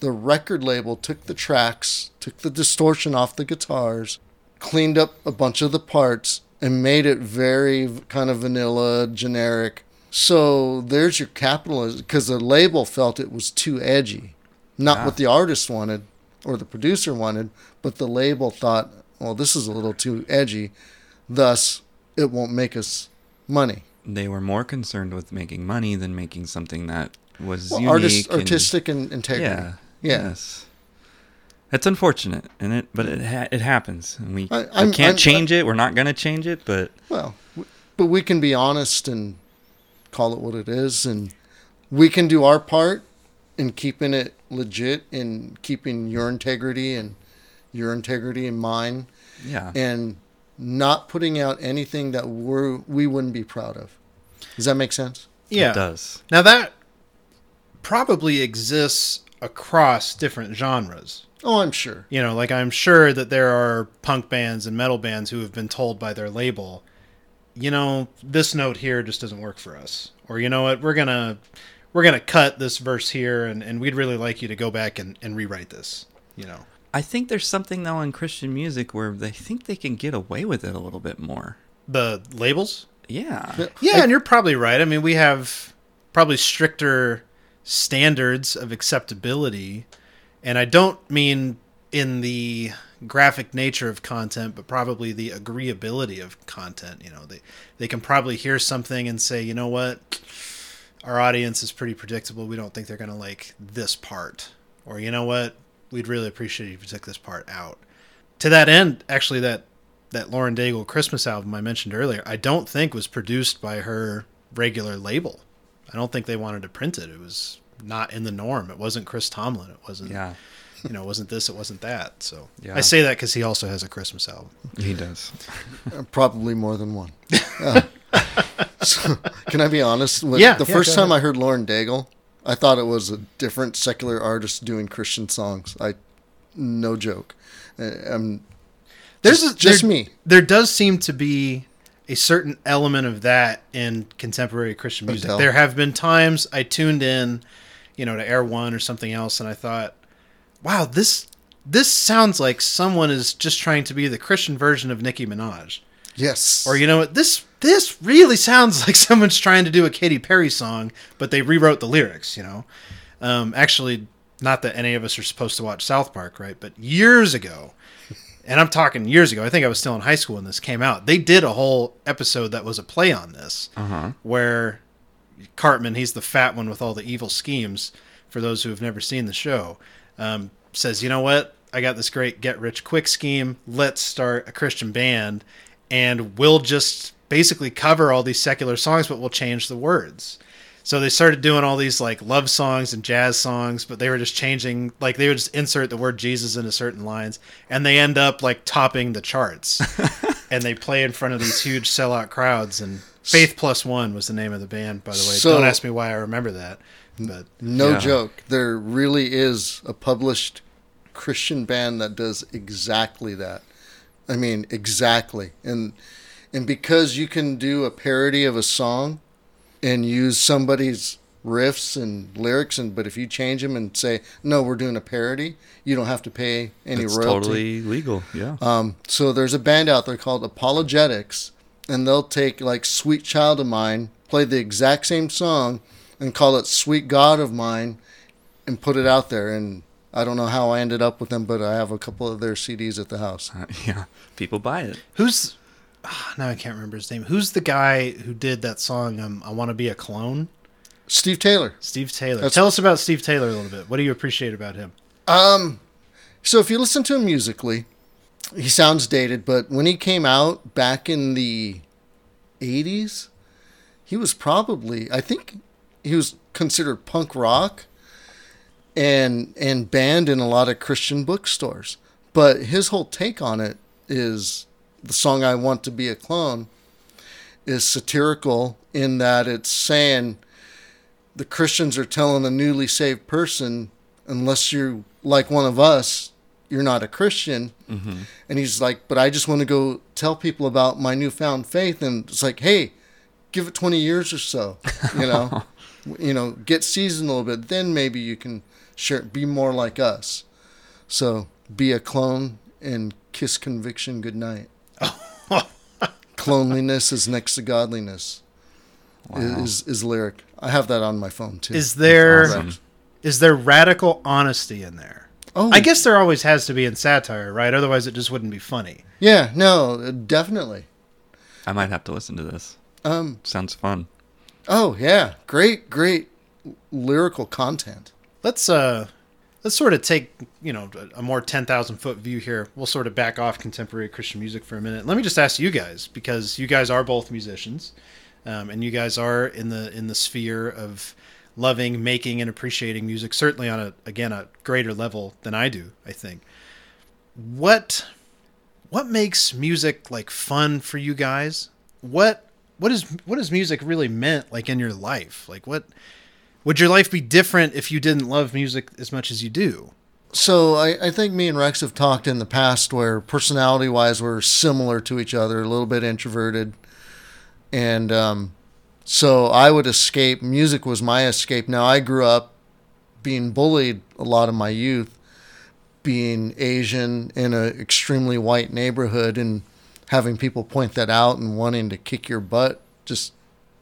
The record label took the tracks, took the distortion off the guitars, cleaned up a bunch of the parts and made it very kind of vanilla, generic. So there's your capitalism because the label felt it was too edgy, not what the artist wanted or the producer wanted, but the label thought, well, this is a little too edgy, thus it won't make us money. They were more concerned with making money than making something that was Well, unique. artist, and- artistic and integrity. Yeah. Yeah. Yes. It's unfortunate, and it but it ha- it happens, and we, I- I'm- can't I'm- change it. We're not gonna change it, but Well, but we can be honest and call it what it is, and we can do our part in keeping it legit, in keeping your integrity and your integrity in mine, yeah, and not putting out anything that we're we wouldn't be proud of. Does that make sense? Yeah. it does. Now that probably exists across different genres. Oh, I'm sure. You know, like I'm sure that there are punk bands and metal bands who have been told by their label, you know, this note here just doesn't work for us. Or you know what, we're gonna we're gonna cut this verse here and, and we'd really like you to go back and, and rewrite this. You know. I think there's something though in Christian music where they think they can get away with it a little bit more. The labels? Yeah, Yeah. Yeah, and you're probably right. I mean, we have probably stricter standards of acceptability, and I don't mean in the graphic nature of content, but probably the agreeability of content. You know, they they can probably hear something and say, you know what, our audience is pretty predictable. We don't think they're going to like this part, or you know what, we'd really appreciate if you took this part out. To that end, actually, that that Lauren Daigle Christmas album I mentioned earlier, I don't think was produced by her regular label. I don't think they wanted to print it. It was not in the norm. It wasn't Chris Tomlin. It wasn't, yeah, you know, it wasn't this. It wasn't that. So Yeah. I say that because he also has a Christmas album. he does. Uh, Probably more than one. Uh, so, can I be honest? When, Yeah, The yeah, first go time I heard Lauren Daigle, I thought it was a different secular artist doing Christian songs. I, no joke. Uh, Um, There's Just- a, just there- me. There does seem to be a certain element of that in contemporary Christian music. Adele. There have been times I tuned in, you know, to Air One or something else, and I thought, "Wow, this this sounds like someone is just trying to be the Christian version of Nicki Minaj." Yes. Or you know what this this really sounds like someone's trying to do a Katy Perry song, but they rewrote the lyrics. You know, um, actually, not that any of us are supposed to watch South Park, right? But years ago, and I'm talking years ago. I think I was still in high school when this came out. They did a whole episode that was a play on this, Uh-huh. where Cartman, he's the fat one with all the evil schemes. For those who have never seen the show, um, says, "You know what? I got this great get rich quick scheme. Let's start a Christian band, and we'll just basically cover all these secular songs, but we'll change the words." So they started doing all these like love songs and jazz songs, but they were just changing like they would just insert the word Jesus into certain lines, and they end up like topping the charts. and they play in front of these huge sellout crowds. And Faith Plus One was the name of the band, by the way. So- Don't ask me why I remember that, but No Yeah. joke. There really is a published Christian band that does exactly that. I mean, exactly. And and because you can do a parody of a song and use somebody's riffs and lyrics and but if you change them and say, "No, we're doing a parody," you don't have to pay any It's royalty. totally legal. Yeah. Um, so there's a band out there called ApologetiX, and they'll take like "Sweet Child of Mine," play the exact same song, and call it "Sweet God of Mine," and put it out there. And I don't know how I ended up with them, but I have a couple of their CDs at the house. Uh, yeah. People buy it. who's ah, now I can't remember his name. Who's the guy who did that song? Um, I want to be a clone. Steve Taylor. Steve Taylor. That's- Tell us about Steve Taylor a little bit. What do you appreciate about him? Um, so if you listen to him musically, he sounds dated, but when he came out back in the 80s, he was probably, I think he was considered punk rock and and banned in a lot of Christian bookstores. But his whole take on it is the song I Want to Be a Clone is satirical in that it's saying the Christians are telling a newly saved person, unless you're like one of us, you're not a Christian. Mm-hmm. And he's like, but I just want to go tell people about my newfound faith. And it's like, hey, give it 20 years or so, you know, you know, get seasoned a little bit. Then maybe you can share, be more like us. So be a clone and kiss conviction goodnight. Cloneliness is next to godliness. Wow. Is is lyric. I have that on my phone too. Is there is there radical honesty in there? oh, I guess there always has to be in satire, right? Otherwise, it just wouldn't be funny. yeah, no, definitely. I might have to listen to this. Um, Sounds fun. Oh yeah, great, great lyrical content. Let's uh, let's sort of take you know a more ten thousand foot view here. We'll sort of back off contemporary Christian music for a minute. Let me just ask you guys because you guys are both musicians, um, and you guys are in the in the sphere of loving, making, and appreciating music. Certainly on a again a greater level than I do. I think. What what makes music like fun for you guys? What what is what is music really meant like in your life? Like what would your life be different if you didn't love music as much as you do? So I, I think me and Rex have talked in the past where personality wise we're similar to each other, a little bit introverted, and um, so I would escape. Music was my escape. Now I grew up being bullied a lot of my youth, being Asian in an extremely white neighborhood, and having people point that out and wanting to kick your butt just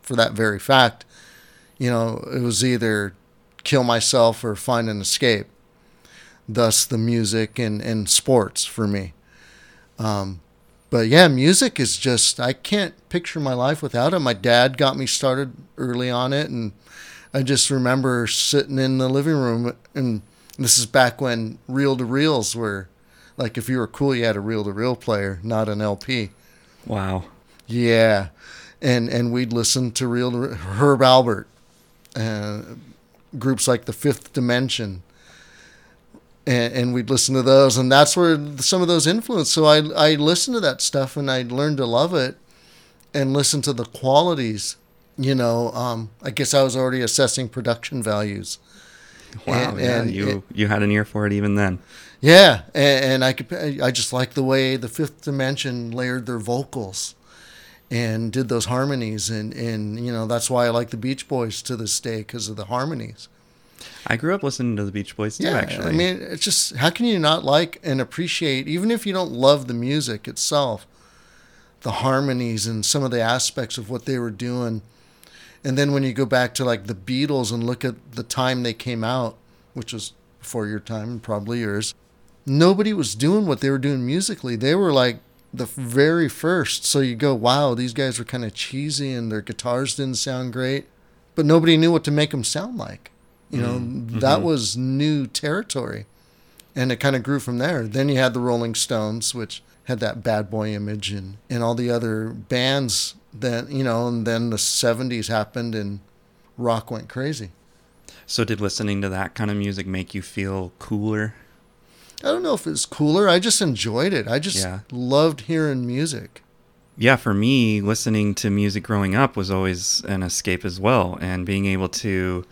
for that very fact. You know, it was either kill myself or find an escape thus the music and, and sports for me. Um, but yeah, music is just, I can't picture my life without it. My dad got me started early on it, and I just remember sitting in the living room, and this is back when reel to reels were like if you were cool, you had a reel to reel player, not an LP. Wow. Yeah, and and we'd listen to real Herb Alpert, uh, groups like the Fifth Dimension, and, and we'd listen to those, and that's where some of those influence. So I I listened to that stuff, and I learned to love it, and listen to the qualities. You know, um, I guess I was already assessing production values. Wow. And- yeah. and you it- you had an ear for it even then. Yeah, and, and I could I just like the way the Fifth Dimension layered their vocals, and did those harmonies and and you know that's why I like the Beach Boys to this day because of the harmonies. I grew up listening to the Beach Boys too. Yeah, actually, I mean, it's just how can you not like and appreciate, even if you don't love the music itself, the harmonies and some of the aspects of what they were doing. And then when you go back to like the Beatles and look at the time they came out, which was before your time and probably yours, nobody was doing what they were doing musically. They were like the very first. So you go, wow, these guys were kind of cheesy and their guitars didn't sound great, but nobody knew what to make them sound like. You know, mm-hmm. Mm-hmm. that was new territory. And it kind of grew from there. Then you had the Rolling Stones, which had that bad boy image, and, and all the other bands that, you know, and then the 70s happened and rock went crazy. so did listening to that kind of music make you feel cooler? I don't know if it's cooler. I just enjoyed it. I just Yeah. loved hearing music. yeah, for me, listening to music growing up was always an escape as well, and being able to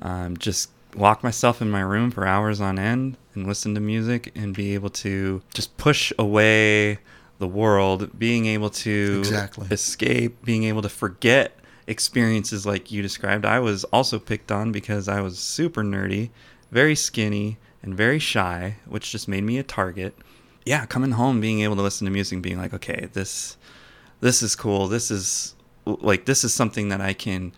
um, just lock myself in my room for hours on end and listen to music and be able to just push away the world, being able to Exactly. escape, being able to forget experiences like you described. I was also picked on because I was super nerdy, very skinny, and very shy, which just made me a target. Yeah, coming home, being able to listen to music, being like, okay, this, this is cool. This is like this is something that I can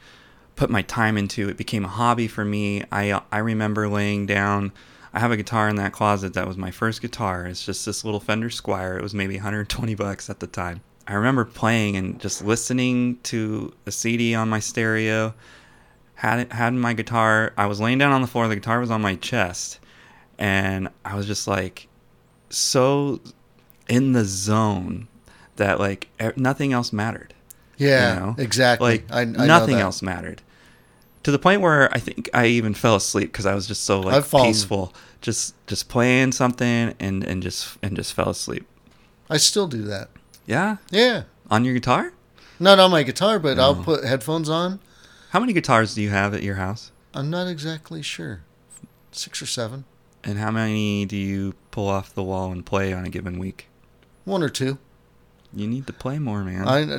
put my time into. It became a hobby for me. I I remember laying down. I have a guitar in that closet. That was my first guitar. It's just this little Fender Squier. It was maybe 120 bucks at the time. I remember playing and just listening to a CD on my stereo. Had had my guitar. I was laying down on the floor. The guitar was on my chest, and I was just like so in the zone that like nothing else mattered. Yeah, you know? exactly. Like I, I know nothing else mattered. To the point where I think I even fell asleep because I was just so like peaceful, just just playing something and and just and just fell asleep. I still do that. Yeah, Yeah. on your guitar. Not on my guitar, but I'll put headphones on. How many guitars do you have at your house? I'm not exactly sure. Six or seven. And how many do you pull off the wall and play on a given week? One or two. You need to play more, man. I uh,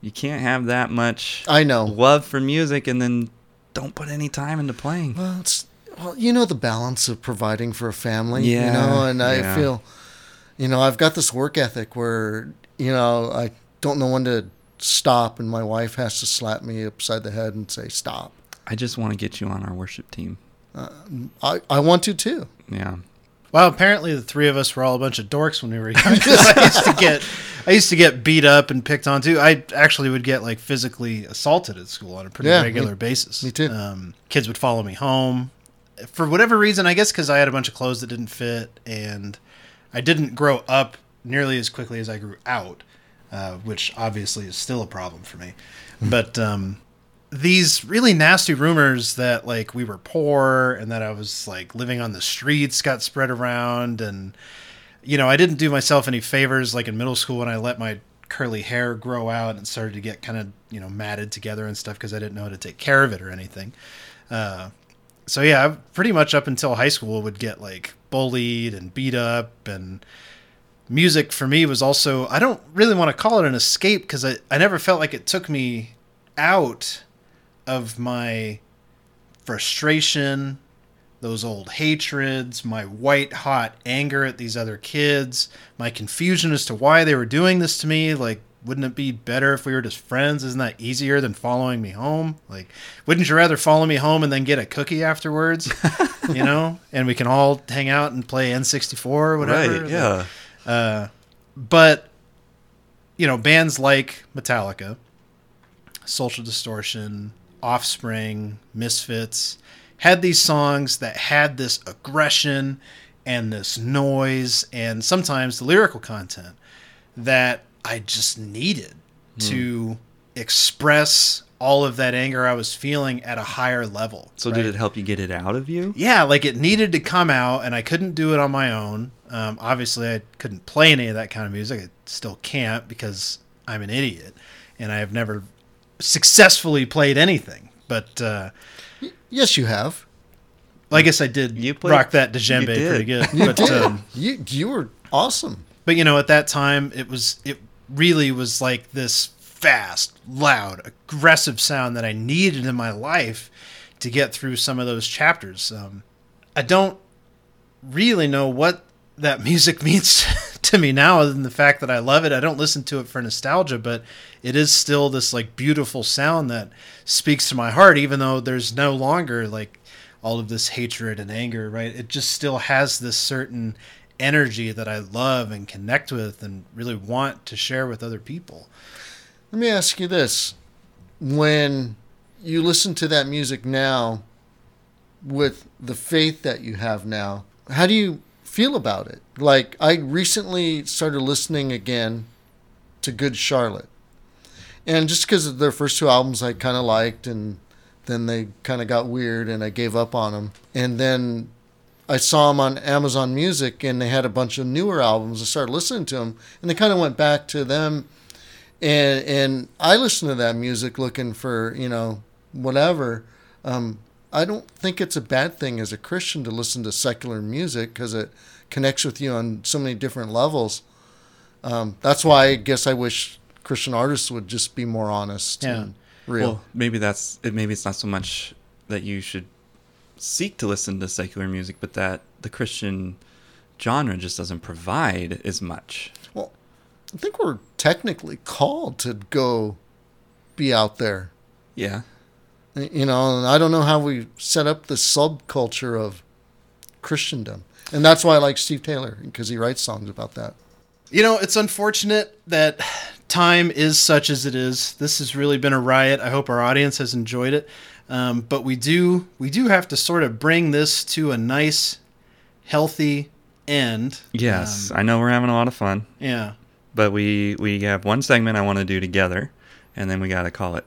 you can't have that much I know. love for music and then don't put any time into playing. Well, it's well, you know the balance of providing for a family, Yeah. you know, and I feel, you know, I've got this work ethic where you know I don't know when to stop, and my wife has to slap me upside the head and say stop. I just want to get you on our worship team. I I want to too. Yeah. Well, apparently the three of us were all a bunch of dorks when we were young. 'cause I used to get, I used to get beat up and picked on too. I actually would get like physically assaulted at school on a pretty Yeah, regular me- basis. me too. Um, kids would follow me home for whatever reason. I guess because I had a bunch of clothes that didn't fit, and I didn't grow up nearly as quickly as I grew out, uh, which obviously is still a problem for me. But um, these really nasty rumors that like we were poor and that I was like living on the streets got spread around and you know I didn't do myself any favors like in middle school when I let my curly hair grow out and started to get kind of you know matted together and stuff because I didn't know how to take care of it or anything. Uh, so yeah, pretty much up until high school would get like bullied and beat up and music for me was also I don't really want to call it an escape because I, I never felt like it took me out of my frustration, those old hatreds, my white hot anger at these other kids, my confusion as to why they were doing this to me. Like, wouldn't it be better if we were just friends? Isn't that easier than following me home? Like, wouldn't you rather follow me home and then get a cookie afterwards? you know, and we can all hang out and play N64 or whatever. Right. Yeah. Uh, but you know, bands like Metallica, Social Distortion, Offspring, Misfits had these songs that had this aggression and this noise and sometimes the lyrical content that I just needed to express all of that anger I was feeling at a higher level. So right? did it help you get it out of you? yeah, like it needed to come out, and I couldn't do it on my own. Um, obviously, I couldn't play any of that kind of music. I still can't because I'm an idiot, and I have never successfully played anything. But uh, Yes, you have. well, I guess I did You played- rock that djembe you pretty good. You but did. um, you you were awesome. but you know, at that time, it was it really was like this fast, loud, aggressive sound that I needed in my life to get through some of those chapters. Um, I don't really know what that music means to me now other than the fact that I love it. I don't listen to it for nostalgia, but it is still this like beautiful sound that speaks to my heart even though there's no longer like all of this hatred and anger, right? It just still has this certain energy that I love and connect with and really want to share with other people. Let me ask you this. When you listen to that music now with the faith that you have now, how do you feel about it? Like I recently started listening again to Good Charlotte. And just because their first two albums I kind of liked and then they kind of got weird and I gave up on them. And then I saw them on Amazon Music and they had a bunch of newer albums. I started listening to them and they kind of went back to them. And and I listened to that music looking for you know whatever. Um, I don't think it's a bad thing as a Christian to listen to secular music because it connects with you on so many different levels. Um, that's why I guess I wish Christian artists would just be more honest Yeah. and real. Well, maybe that's it. Maybe it's not so much that you should seek to listen to secular music, but that the Christian genre just doesn't provide as much. Well, I think we're technically called to go be out there. Yeah. You know, and I don't know how we set up the subculture of Christendom. And that's why I like Steve Taylor because he writes songs about that. You know, it's unfortunate that time is such as it is. This has really been a riot. I hope our audience has enjoyed it. Um, but we do we do have to sort of bring this to a nice, healthy end. Yes, Um, I know we're having a lot of fun, yeah. but we we have one segment I want to do together, and then we got to call it.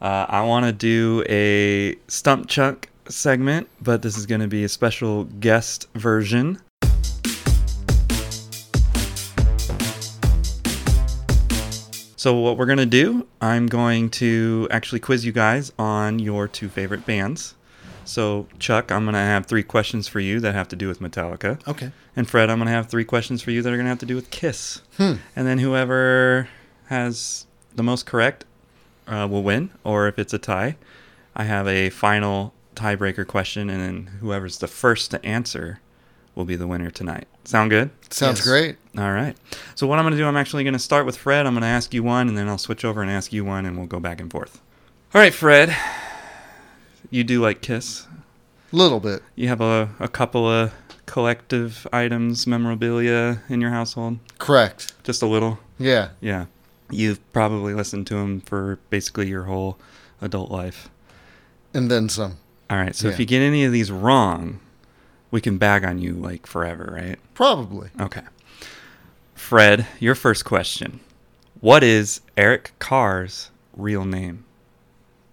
Uh, I want to do a stump chuck segment, but this is going to be a special guest version. So what we're gonna do, I'm going to actually quiz you guys on your two favorite bands. So Chuck, I'm gonna have three questions for you that have to do with Metallica. Okay. And Fred, I'm going to have three questions for you that are going to have to do with Kiss. Hmm. And then whoever has the most correct uh, will win. Or if it's a tie, I have a final tiebreaker question. And then whoever's the first to answer will be the winner tonight. Sound good? Sounds Yes. great. All right. So, what I'm going to do, I'm actually going to start with Fred. I'm going to ask you one, and then I'll switch over and ask you one, and we'll go back and forth. All right, Fred. You do like Kiss. A little bit. You have a, a couple of collective items, memorabilia in your household? Correct. Just a little? Yeah. Yeah. You've probably listened to them for basically your whole adult life. And then some. All right. So if you get any of these wrong, we can bag on you like forever, right? Probably. Okay. Fred, your first question. What is Eric Carr's real name?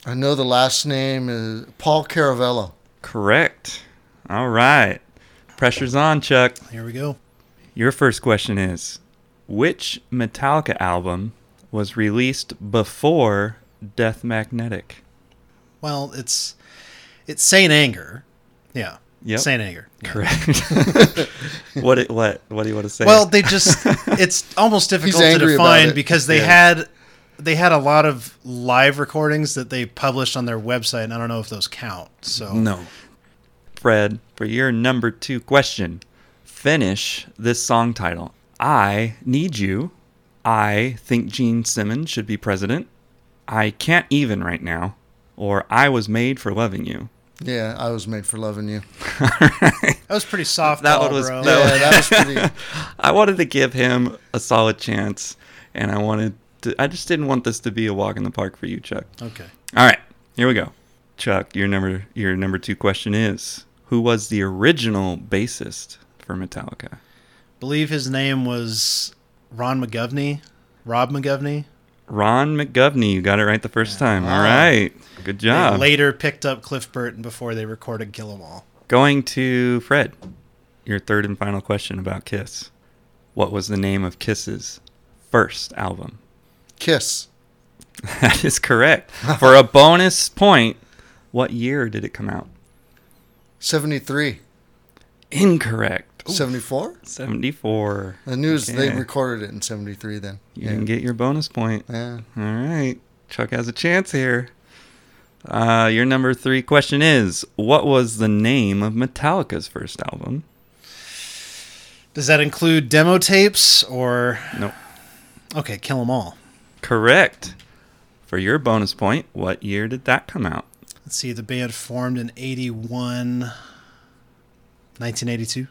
I know the last name is Paul Caravello. Correct. All right. Pressure's on, Chuck. Here we go. Your first question is Which Metallica album was released before Death Magnetic? Well, it's it's Saint Anger. Yeah. Yep. Saint Anger. Yeah. Correct. what, it, what, what do you want to say? Well, they just it's almost difficult to define because they Yeah. had they had a lot of live recordings that they published on their website and I don't know if those count. So no. Fred, for your number two question, finish this song title. I need you. I think Gene Simmons should be president. I can't even right now. Or I was made for loving you. Yeah, I was made for loving you. that was pretty soft That ball, one was- bro. that Yeah, that was pretty. I wanted to give him a solid chance, and I wanted to. I just didn't want this to be a walk in the park for you, Chuck. okay. All right, here we go. Chuck, your number your number two question is: Who was the original bassist for Metallica? believe his name was Ron McGovney. Rob McGovney. Ron McGovney. You got it right the first time. All right, Wow. right, good They job. later picked up Cliff Burton before they recorded Kill 'Em All. Going to Fred. Your third and final question about Kiss. What was the name of Kiss's first album? Kiss. That is correct. For a bonus point, what year did it come out? 73. Incorrect. 74? 74. The news they recorded it in 73 then. You didn't get your bonus point. Yeah. All right. Chuck has a chance here. Uh, your number three question is What was the name of Metallica's first album? Does that include demo tapes or? Nope. Okay, kill them all. Correct. For your bonus point, what year did that come out? Let's see. The band formed in 81, 1982.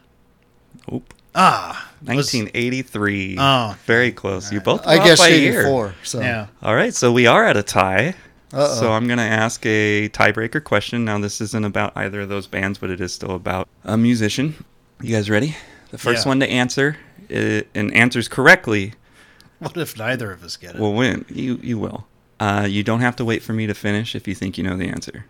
Oop. Ah, was- 1983. Oh. Very close. You both I guess by a year. 84. So. Yeah. All right, so we are at a tie. Uh-oh. So I'm going to ask a tiebreaker question. Now, this isn't about either of those bands, but it is still about a musician. You guys ready? The first Yeah. one to answer uh, and answers correctly What if neither of us get it? will win. You you will. Uh, you don't have to wait for me to finish if you think you know the answer.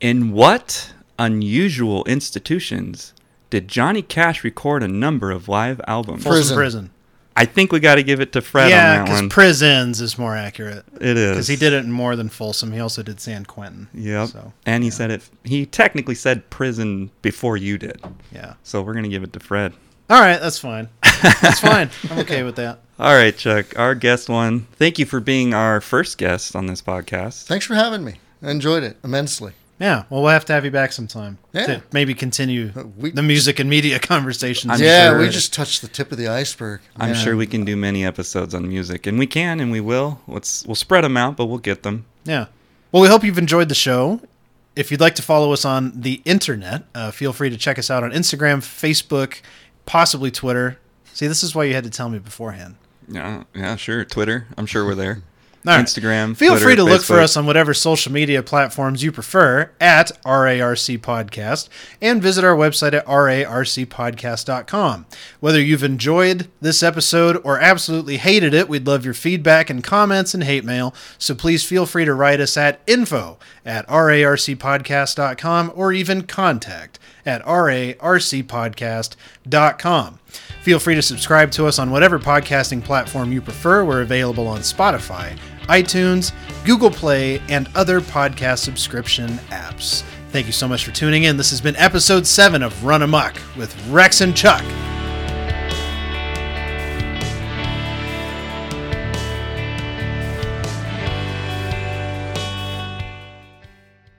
In what unusual institutions did Johnny Cash record a number of live albums? Folsom Prison. prison. I think we got to give it to Fred yeah, on that because one. prisons is more accurate. it is Because he did it in more than Folsom. He also did San Quentin. Yep. So, and he yeah. said it. He technically said prison before you did. Yeah. So we're gonna give it to Fred. All right, that's fine. That's fine. I'm okay with that. All right, Chuck, our guest one. Thank you for being our first guest on this podcast. Thanks for having me. I enjoyed it immensely. Yeah. Well, we'll have to have you back sometime Yeah. to maybe continue Uh, we- the music and media conversations. I'm yeah, sure- we just touched the tip of the iceberg. I'm Yeah. sure we can do many episodes on music, and we can, and we will. Let's we'll spread them out, but we'll get them. Yeah. Well, we hope you've enjoyed the show. If you'd like to follow us on the internet, uh, feel free to check us out on Instagram, Facebook, possibly Twitter. See, this is why you had to tell me beforehand. Yeah, yeah, sure. Twitter. I'm sure we're there. Right. Instagram. Feel Twitter, free to look for us on whatever social media platforms you prefer at RARC Podcast and visit our website at rarcpodcast.com. Whether you've enjoyed this episode or absolutely hated it, we'd love your feedback and comments and hate mail. So please feel free to write us at info at rarcpodcast.com or even contact at rarcpodcast.com. Feel free to subscribe to us on whatever podcasting platform you prefer. We're available on Spotify, iTunes, Google Play, and other podcast subscription apps. Thank you so much for tuning in. This has been episode 7 of Run Amok with Rex and Chuck.